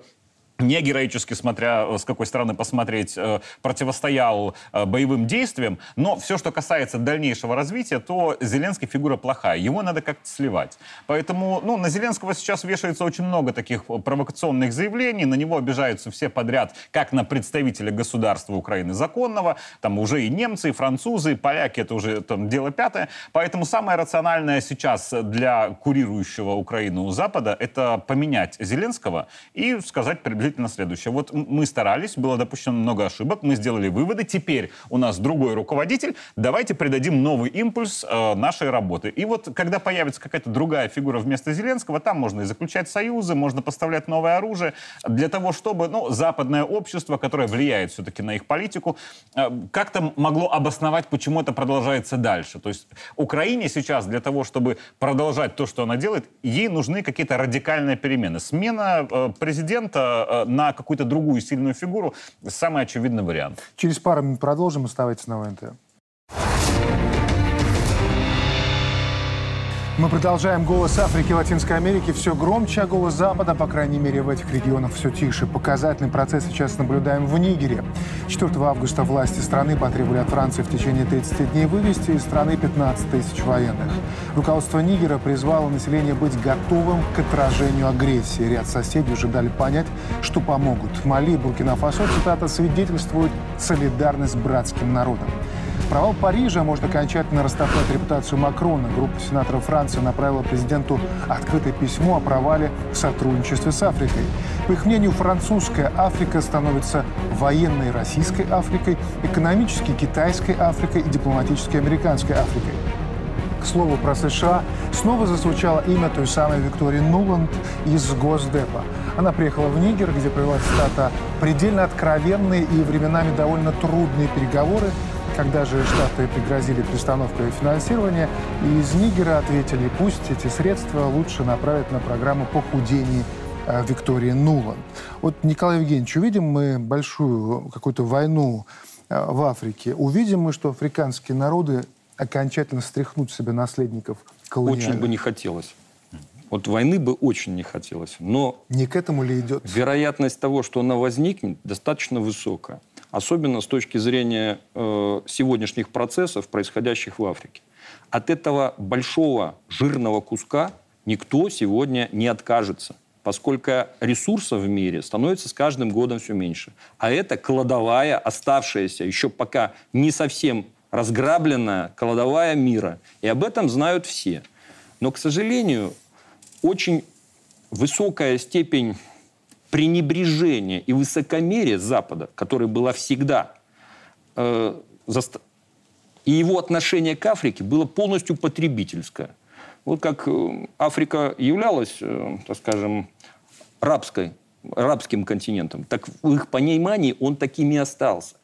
не героически, смотря э, с какой стороны посмотреть, э, противостоял э, боевым действиям, но все, что касается дальнейшего развития, то Зеленский фигура плохая, его надо как-то сливать. Поэтому ну, на Зеленского сейчас вешается очень много таких провокационных заявлений, на него обижаются все подряд, как на представителя государства Украины законного, там уже и немцы, и французы, и поляки, это уже там, дело пятое. Поэтому самое рациональное сейчас для курирующего Украину Запада это поменять Зеленского и сказать приблизительно следующее. Вот мы старались, было допущено много ошибок, мы сделали выводы, теперь у нас другой руководитель, давайте придадим новый импульс э, нашей работы. И вот когда появится какая-то другая фигура вместо Зеленского, там можно и заключать союзы, можно поставлять новое оружие для того, чтобы ну, западное общество, которое влияет все-таки на их политику, э, как-то могло обосновать, почему это продолжается дальше. То есть Украине сейчас для того, чтобы продолжать то, что она делает, ей нужны какие-то радикальные перемены. Смена э, президента э, на какую-то другую сильную фигуру – самый очевидный вариант. Через пару минут продолжим. Оставайтесь на ВНТ. Мы продолжаем «Голос Африки» Латинской Америки все громче, а «Голос Запада», по крайней мере, в этих регионах все тише. Показательный процесс сейчас наблюдаем в Нигере. 4 августа власти страны потребовали от Франции в течение 30 дней вывести из страны 15 тысяч военных. Руководство Нигера призвало население быть готовым к отражению агрессии. Ряд соседей уже дали понять, что помогут. Мали и Буркина-Фасо, цитата, свидетельствуют солидарность с братским народом. Провал Парижа может окончательно растоптать репутацию Макрона. Группа сенаторов Франции направила президенту открытое письмо о провале в сотрудничестве с Африкой. По их мнению, французская Африка становится военной российской Африкой, экономически китайской Африкой и дипломатически американской Африкой. К слову про США, снова зазвучало имя той самой Виктории Нуланд из Госдепа. Она приехала в Нигер, где провела, цитата, «предельно откровенные и временами довольно трудные переговоры когда же Штаты пригрозили пристановкой финансирования, и из Нигера ответили, пусть эти средства лучше направят на программу похудения э, Виктории Нулан. Вот, Николай Евгеньевич, увидим мы большую какую-то войну э, в Африке, увидим мы, что африканские народы окончательно стряхнут себе наследников колониальных. Очень бы не хотелось. Вот войны бы очень не хотелось. Но не к этому ли идет? Вероятность того, что она возникнет, достаточно высокая особенно с точки зрения э, сегодняшних процессов, происходящих в Африке. От этого большого жирного куска никто сегодня не откажется, поскольку ресурсов в мире становится с каждым годом все меньше. А это кладовая, оставшаяся, еще пока не совсем разграбленная кладовая мира. И об этом знают все. Но, к сожалению, очень высокая степень пренебрежение и высокомерие Запада, которое было всегда, э, заст... и его отношение к Африке было полностью потребительское. Вот как э, Африка являлась, э, так скажем, рабской, рабским континентом, так в их понимании он таким и остался.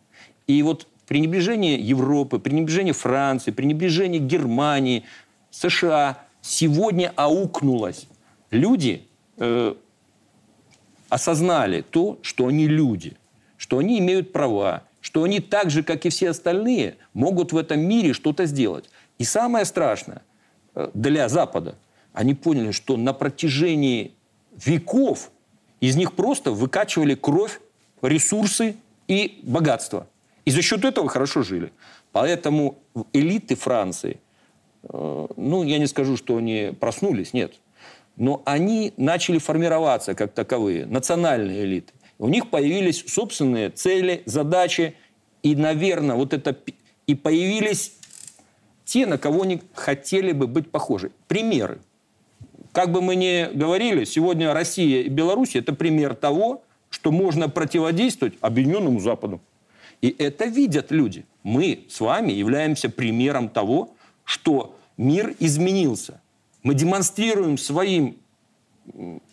И вот пренебрежение Европы, пренебрежение Франции, пренебрежение Германии, США сегодня аукнулось. Люди э, осознали то, что они люди, что они имеют права, что они так же, как и все остальные, могут в этом мире что-то сделать. И самое страшное э, для Запада, они поняли, что на протяжении веков из них просто выкачивали кровь, ресурсы и богатство. И за счет этого хорошо жили. Поэтому элиты Франции, э, ну, я не скажу, что они проснулись, нет но они начали формироваться как таковые, национальные элиты. У них появились собственные цели, задачи, и, наверное, вот это и появились те, на кого они хотели бы быть похожи. Примеры. Как бы мы ни говорили, сегодня Россия и Беларусь – это пример того, что можно противодействовать Объединенному Западу. И это видят люди. Мы с вами являемся примером того, что мир изменился мы демонстрируем своим,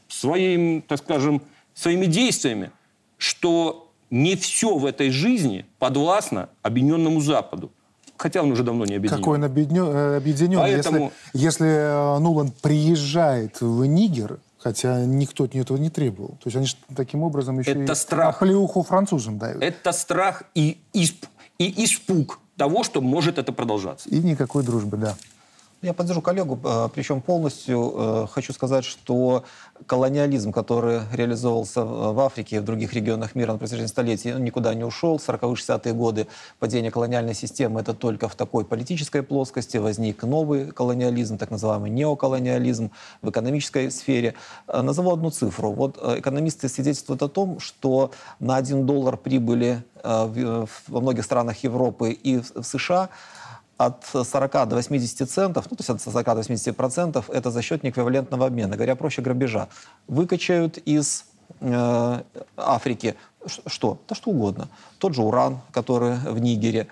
своим, так скажем, своими действиями, что не все в этой жизни подвластно Объединенному Западу. Хотя он уже давно не объединен. Какой он объединен? объединен. Поэтому... Если, если э, Нулан приезжает в Нигер, хотя никто от этого не требовал. То есть они таким образом еще это и страх. оплеуху французам дают. Это страх и, исп... и испуг того, что может это продолжаться. И никакой дружбы, да. Я поддержу коллегу, э, причем полностью э, хочу сказать, что колониализм, который реализовывался в Африке и в других регионах мира на протяжении столетий, он никуда не ушел. 40-60-е годы падения колониальной системы – это только в такой политической плоскости. Возник новый колониализм, так называемый неоколониализм в экономической сфере. Э, назову одну цифру. Вот экономисты свидетельствуют о том, что на 1 доллар прибыли во многих странах Европы и в США – от 40 до 80 центов, ну, то есть от 40 до 80 процентов, это за счет неэквивалентного обмена, говоря проще, грабежа. Выкачают из э, Африки что? Да что угодно. Тот же уран, который в Нигере,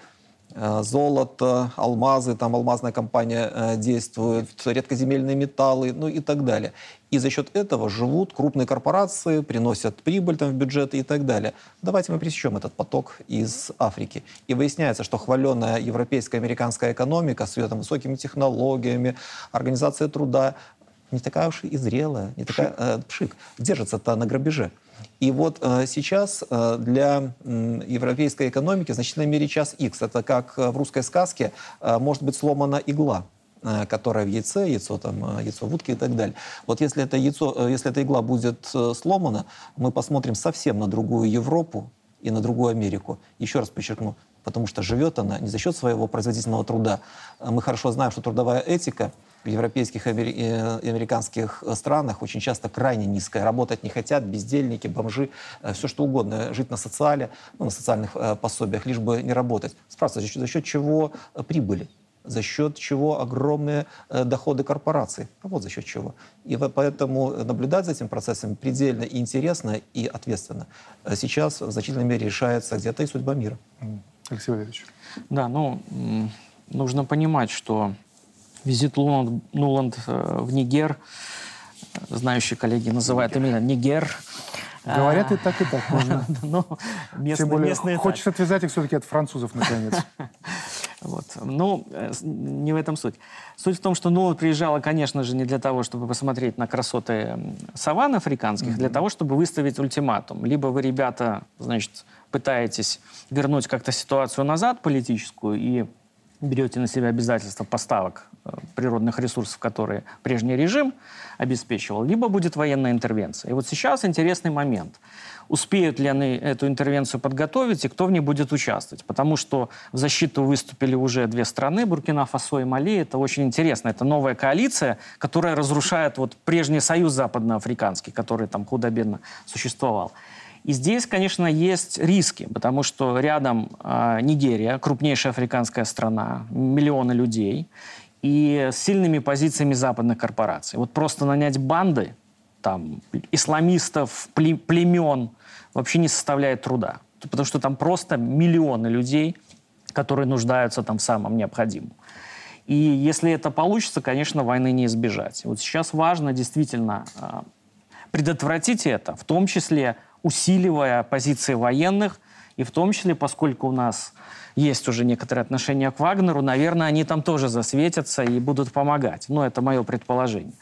золото, алмазы, там алмазная компания э, действует, редкоземельные металлы, ну и так далее. И за счет этого живут крупные корпорации, приносят прибыль там в бюджеты и так далее. Давайте мы пресечем этот поток из Африки. И выясняется, что хваленная европейская, американская экономика с ее там, высокими технологиями, организация труда не такая уж и зрелая, не такая э, пшик, держится-то на грабеже. И вот э, сейчас э, для европейской экономики в значительной мере час X. Это как э, в русской сказке может быть сломана игла. которое в яйце, яйцо там, яйцо в утке и так далее. Вот если это яйцо, если эта игла будет сломана, мы посмотрим совсем на другую Европу и на другую Америку. Еще раз подчеркну, потому что живет она не за счет своего производительного труда. Мы хорошо знаем, что трудовая этика в европейских и американских странах очень часто крайне низкая. Работать не хотят, бездельники, бомжи, э, все что угодно. Жить на социале, ну, на социальных э, пособиях, лишь бы не работать. Спрашивается, за счет, чего э, прибыли? за счет чего огромные э, доходы корпораций. А вот за счет чего. И поэтому наблюдать за этим процессом предельно интересно и ответственно. Сейчас в значительной мере решается где-то и судьба мира. Алексей Валерьевич. Да, ну, нужно понимать, что визит Нуланд, Нуланд э, в Нигер, знающие коллеги называют именно Нигер, Говорят и так, и так можно. ну, местные, Тем более, местные хочется так. отвязать их все-таки от французов, наконец. Вот. Ну, э, не в этом суть. Суть в том, что Нуланд приезжала, конечно же, не для того, чтобы посмотреть на красоты саван африканских, mm-hmm. для того, чтобы выставить ультиматум. Либо вы, ребята, значит, пытаетесь вернуть как-то ситуацию назад политическую и берете на себя обязательства поставок э, природных ресурсов, которые прежний режим обеспечивал, либо будет военная интервенция. И вот сейчас интересный момент. Успеют ли они эту интервенцию подготовить и кто в ней будет участвовать? Потому что в защиту выступили уже две страны, Буркина-Фасо и Мали. Это очень интересно. Это новая коалиция, которая разрушает вот прежний союз западноафриканский, который там худо-бедно существовал. И здесь, конечно, есть риски, потому что рядом э, Нигерия, крупнейшая африканская страна, миллионы людей, и с сильными позициями западных корпораций. Вот просто нанять банды, там, исламистов, племен, вообще не составляет труда. Потому что там просто миллионы людей, которые нуждаются там в самом необходимом. И если это получится, конечно, войны не избежать. Вот сейчас важно действительно э, предотвратить это, в том числе усиливая позиции военных, и в том числе, поскольку у нас есть уже некоторые отношения к Вагнеру, наверное, они там тоже засветятся и будут помогать. Но это мое предположение.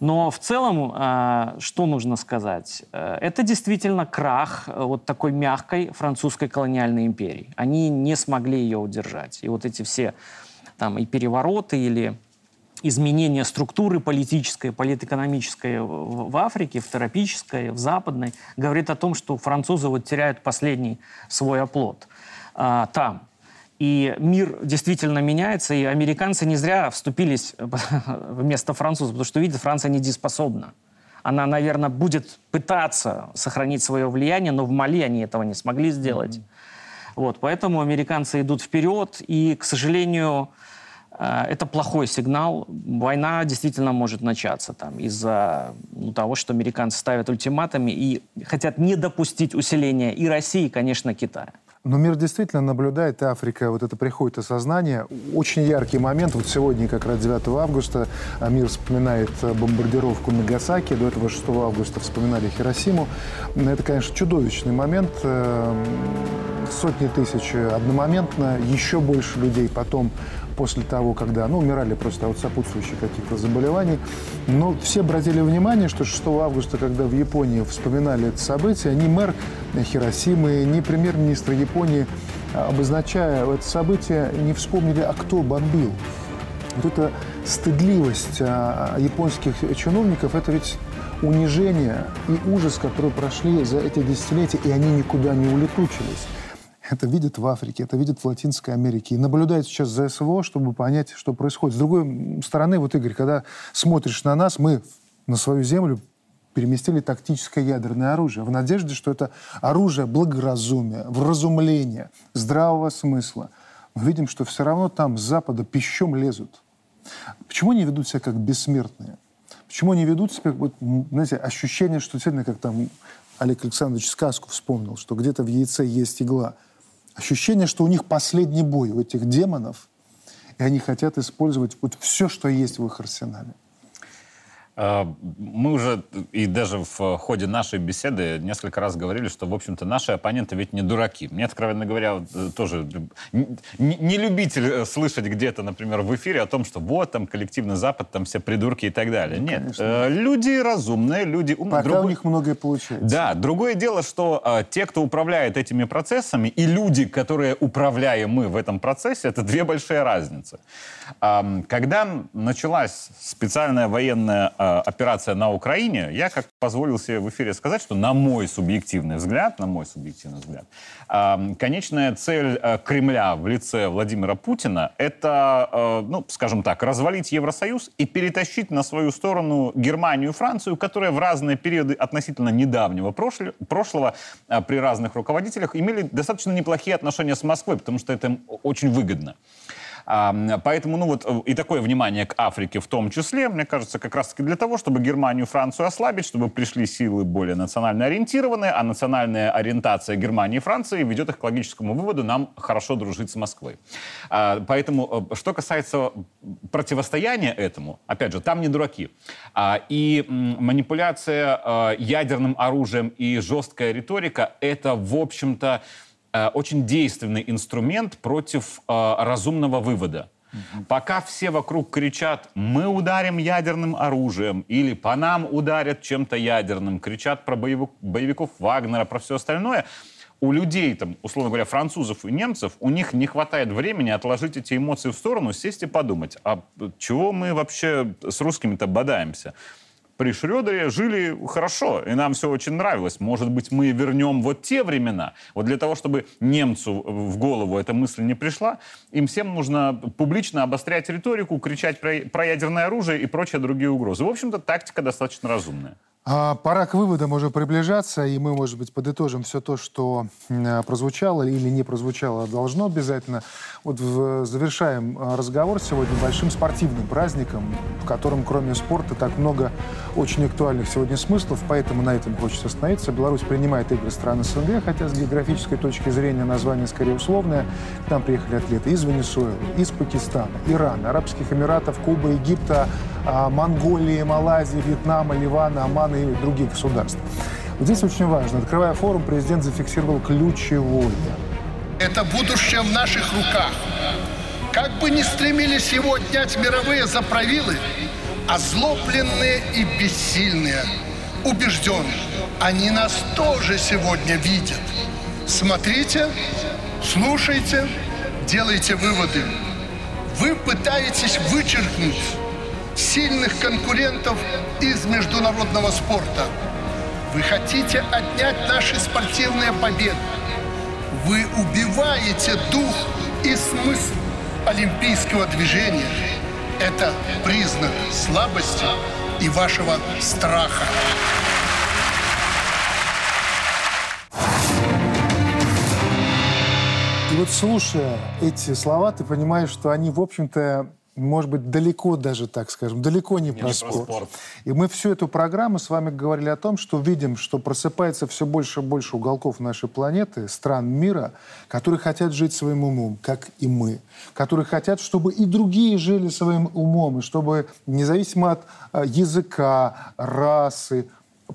Но в целом, э, что нужно сказать? Э, это действительно крах э, вот такой мягкой французской колониальной империи. Они не смогли ее удержать. И вот эти все там и перевороты или изменение структуры политической, политэкономической в Африке, в тропической, в западной, говорит о том, что французы вот теряют последний свой оплот а, там. И мир действительно меняется, и американцы не зря вступились вместо французов, потому что видят, Франция недееспособна. Она, наверное, будет пытаться сохранить свое влияние, но в Мали они этого не смогли сделать. Mm-hmm. Вот, поэтому американцы идут вперед, и, к сожалению, Э, это плохой сигнал. Война действительно может начаться там из-за ну, того, что американцы ставят ультиматами и хотят не допустить усиления и России, и, конечно, Китая. Но мир действительно наблюдает, и Африка, вот это приходит осознание. Очень яркий момент, вот сегодня, как раз 9 августа, мир вспоминает э, бомбардировку Нагасаки, до этого 6 августа вспоминали Хиросиму. Это, конечно, чудовищный момент. Э, сотни тысяч одномоментно, еще больше людей потом после того, когда ну, умирали просто от сопутствующих каких-то заболеваний. Но все обратили внимание, что 6 августа, когда в Японии вспоминали это событие, ни мэр Хиросимы, ни премьер-министр Японии, обозначая это событие, не вспомнили, а кто бомбил. Вот эта стыдливость а, японских чиновников, это ведь унижение и ужас, которые прошли за эти десятилетия, и они никуда не улетучились это видят в Африке, это видят в Латинской Америке. И наблюдают сейчас за СВО, чтобы понять, что происходит. С другой стороны, вот, Игорь, когда смотришь на нас, мы на свою землю переместили тактическое ядерное оружие в надежде, что это оружие благоразумия, вразумления, здравого смысла. Мы видим, что все равно там с Запада пищом лезут. Почему они ведут себя как бессмертные? Почему они ведут себя, вот, знаете, ощущение, что действительно, как там Олег Александрович сказку вспомнил, что где-то в яйце есть игла – ощущение, что у них последний бой у этих демонов, и они хотят использовать вот все, что есть в их арсенале. А, мы уже и даже в ходе нашей беседы несколько раз говорили, что, в общем-то, наши оппоненты ведь не дураки. Мне, откровенно говоря, э, тоже не любитель э, слышать где-то, например, в эфире о том, что вот там коллективный Запад, там все придурки и так далее. Ну, Нет, конечно. Э, люди разумные, люди умные. Пока Другой... у них многое получается. Да, другое дело, что те, кто управляет этими процессами, и люди, которые управляем мы в этом процессе, это две большие разницы. А, когда началась специальная военная а, операция на Украине, я как позволил себе в эфире сказать, что на мой субъективный взгляд, на мой субъективный взгляд, конечная цель э, Кремля в лице Владимира Путина это, э, ну, скажем так, развалить Евросоюз и перетащить на свою сторону Германию и Францию, которые в разные периоды относительно недавнего прошлого э, при разных руководителях имели достаточно неплохие отношения с Москвой, потому что это им очень выгодно. Поэтому, ну вот, и такое внимание к Африке в том числе, мне кажется, как раз-таки для того, чтобы Германию и Францию ослабить, чтобы пришли силы более национально ориентированные, а национальная ориентация Германии и Франции ведет их к логическому выводу, нам хорошо дружить с Москвой. А, поэтому, э, что касается противостояния этому, опять же, там не дураки. А, и манипуляция э, ядерным оружием и жесткая риторика — это, в общем-то, Э, очень действенный инструмент против э, разумного вывода. Угу. Пока все вокруг кричат, мы ударим ядерным оружием, или по нам ударят чем-то ядерным, кричат про боевик, боевиков Вагнера, про все остальное, у людей, там, условно говоря, французов и немцев, у них не хватает времени отложить эти эмоции в сторону, сесть и подумать, а чего мы вообще с русскими-то бодаемся? При Шрёдере жили хорошо, и нам все очень нравилось. Может быть, мы вернем вот те времена. Вот для того, чтобы немцу в голову эта мысль не пришла, им всем нужно публично обострять риторику, кричать про, про ядерное оружие и прочие другие угрозы. В общем-то, тактика достаточно разумная. А, пора к выводам уже приближаться, и мы, может быть, подытожим все то, что э, прозвучало или не прозвучало, должно обязательно. Вот в, завершаем э, разговор сегодня большим спортивным праздником, в котором, кроме спорта, так много очень актуальных сегодня смыслов, поэтому на этом хочется остановиться. Беларусь принимает игры стран СНГ, хотя с географической точки зрения название скорее условное. К нам приехали атлеты из Венесуэлы, из Пакистана, Ирана, Арабских Эмиратов, Кубы, Египта, а, Монголии, Малайзии, Вьетнама, Ливана, Омана и других государств. Вот здесь очень важно. Открывая форум, президент зафиксировал ключевое. Это будущее в наших руках. Как бы ни стремились его отнять мировые заправилы, озлобленные и бессильные, убежден, они нас тоже сегодня видят. Смотрите, слушайте, делайте выводы. Вы пытаетесь вычеркнуть сильных конкурентов из международного спорта. Вы хотите отнять наши спортивные победы. Вы убиваете дух и смысл олимпийского движения. Это признак слабости и вашего страха. И вот слушая эти слова, ты понимаешь, что они, в общем-то, может быть, далеко даже, так скажем, далеко не, не про, спорт. про спорт. И мы всю эту программу с вами говорили о том, что видим, что просыпается все больше и больше уголков нашей планеты, стран мира, которые хотят жить своим умом, как и мы. Которые хотят, чтобы и другие жили своим умом, и чтобы, независимо от э, языка, расы,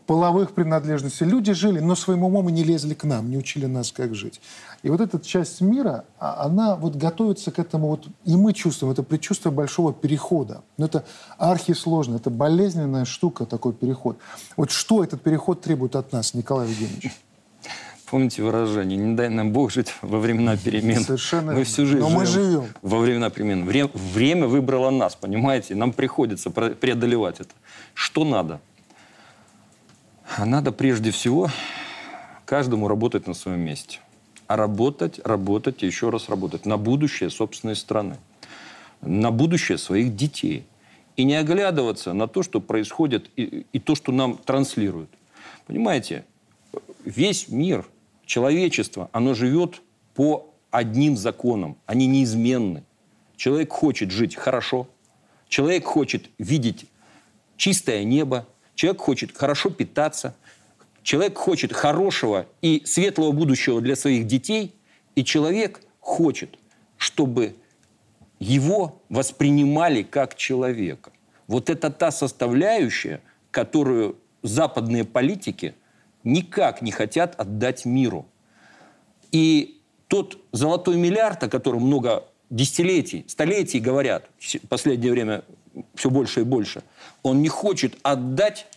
половых принадлежностей, люди жили, но своим умом и не лезли к нам, не учили нас, как жить. И вот эта часть мира, а, она вот готовится к этому, вот, и мы чувствуем, это предчувствие большого перехода. Но это архисложно, это болезненная штука, такой переход. Вот что этот переход требует от нас, Николай Евгеньевич? Помните выражение «Не дай нам Бог жить во времена перемен». Совершенно Мы всю жизнь Но мы живем. Во времена перемен. Время, время выбрало нас, понимаете? Нам приходится преодолевать это. Что надо? Надо прежде всего каждому работать на своем месте а работать, работать и еще раз работать на будущее собственной страны, на будущее своих детей. И не оглядываться на то, что происходит и, и то, что нам транслируют. Понимаете, весь мир, человечество, оно живет по одним законам. Они неизменны. Человек хочет жить хорошо, человек хочет видеть чистое небо, человек хочет хорошо питаться, Человек хочет хорошего и светлого будущего для своих детей, и человек хочет, чтобы его воспринимали как человека. Вот это та составляющая, которую западные политики никак не хотят отдать миру. И тот золотой миллиард, о котором много десятилетий, столетий говорят, в последнее время все больше и больше, он не хочет отдать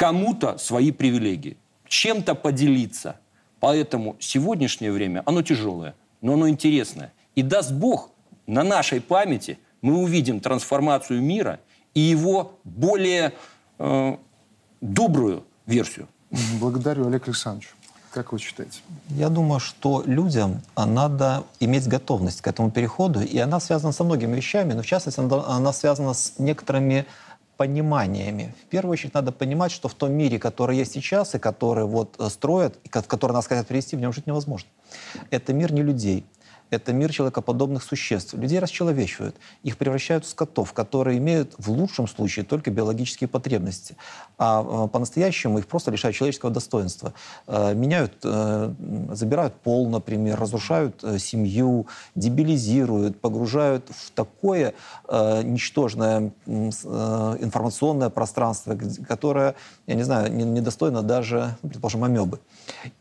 кому-то свои привилегии, чем-то поделиться. Поэтому сегодняшнее время, оно тяжелое, но оно интересное. И даст Бог, на нашей памяти мы увидим трансформацию мира и его более э, добрую версию. Благодарю, Олег Александрович. Как вы считаете? Я думаю, что людям а, надо иметь готовность к этому переходу, и она связана со многими вещами, но в частности она, она связана с некоторыми пониманиями. В первую очередь надо понимать, что в том мире, который есть сейчас, и который вот э, строят, и который нас хотят привести, в нем жить невозможно. Это мир не людей, это мир человекоподобных существ. Людей расчеловечивают, их превращают в скотов, которые имеют в лучшем случае только биологические потребности. А э, по-настоящему их просто лишают человеческого достоинства. Э, меняют, э, забирают пол, например, разрушают семью, дебилизируют, погружают в такое ничтожное информационное пространство, которое, я не знаю, недостойно даже, ну, предположим, амебы.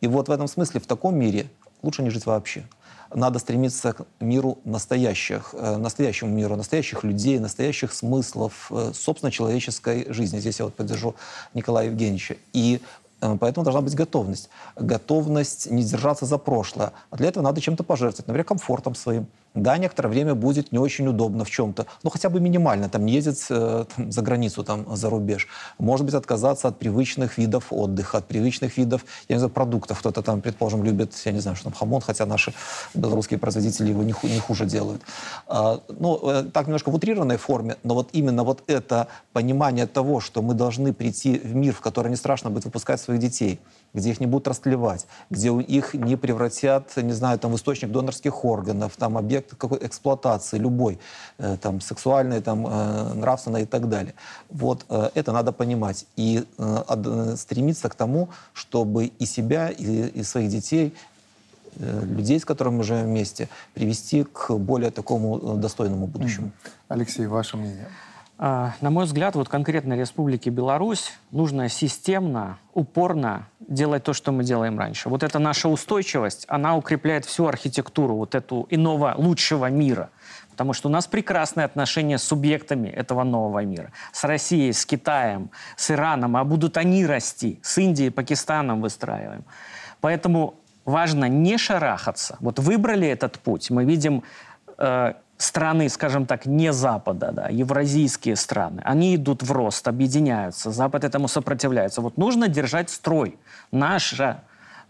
И вот в этом смысле в таком мире лучше не жить вообще надо стремиться к миру настоящих, э, настоящему миру, настоящих людей, настоящих смыслов, э, собственно, человеческой жизни. Здесь я вот поддержу Николая Евгеньевича. И э, Поэтому должна быть готовность. Готовность не держаться за прошлое. А для этого надо чем-то пожертвовать, например, комфортом своим, да, некоторое время будет не очень удобно в чем-то, но хотя бы минимально, там, ездить э, там, за границу, там, за рубеж. Может быть, отказаться от привычных видов отдыха, от привычных видов, я не знаю, продуктов. Кто-то там, предположим, любит, я не знаю, что там хамон, хотя наши белорусские производители его не, ху- не хуже делают. А, ну, э, так немножко в утрированной форме, но вот именно вот это понимание того, что мы должны прийти в мир, в который не страшно будет выпускать своих детей, где их не будут растлевать, где их не превратят, не знаю, там, в источник донорских органов, там, объект какой эксплуатации, любой, э, там, сексуальной, там, э, нравственной и так далее. Вот э, это надо понимать и стремиться к тому, чтобы и себя, и, и своих детей людей, с которыми мы живем вместе, привести к более такому достойному будущему. Алексей, ваше мнение? А, на мой взгляд, вот конкретно Республике Беларусь нужно системно, упорно делать то, что мы делаем раньше. Вот эта наша устойчивость, она укрепляет всю архитектуру вот эту иного, лучшего мира. Потому что у нас прекрасные отношения с субъектами этого нового мира. С Россией, с Китаем, с Ираном. А будут они расти. С Индией, Пакистаном выстраиваем. Поэтому важно не шарахаться. Вот выбрали этот путь. Мы видим э, страны, скажем так, не Запада, да, евразийские страны, они идут в рост, объединяются, Запад этому сопротивляется. Вот нужно держать строй. Наша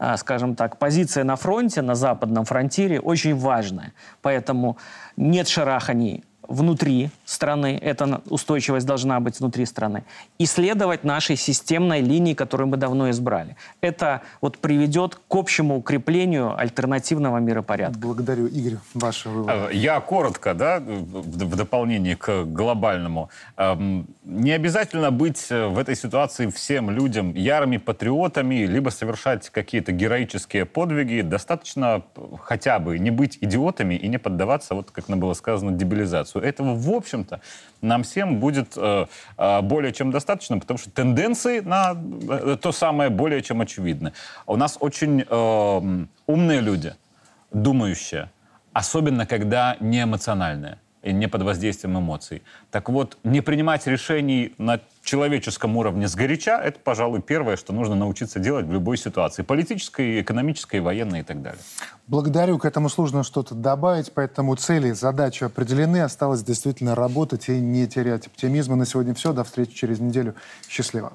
а, скажем так, позиция на фронте, на западном фронтире очень важная. Поэтому нет шараханий внутри страны, эта устойчивость должна быть внутри страны, и следовать нашей системной линии, которую мы давно избрали. Это вот приведет к общему укреплению альтернативного миропорядка. Благодарю. Игорь, ваши выводы. Э, я коротко, да, в дополнение к глобальному. Эм, не обязательно быть э, в этой ситуации всем людям ярыми патриотами, либо совершать какие-то героические подвиги. Достаточно хотя бы не быть идиотами и не поддаваться, вот как нам было сказано, дебилизацию этого, в общем-то, нам всем будет э, э, более чем достаточно, потому что тенденции на э, то самое более чем очевидны. У нас очень умные люди, думающие, особенно когда не эмоциональные и не под воздействием эмоций. Так вот, не принимать решений на человеческом уровне сгоряча, это, пожалуй, первое, что нужно научиться делать в любой ситуации. Политической, экономической, военной и так далее. Благодарю. К этому сложно что-то добавить, поэтому цели, задачи определены. Осталось действительно работать и не терять оптимизма. На сегодня все. До встречи через неделю. Счастливо.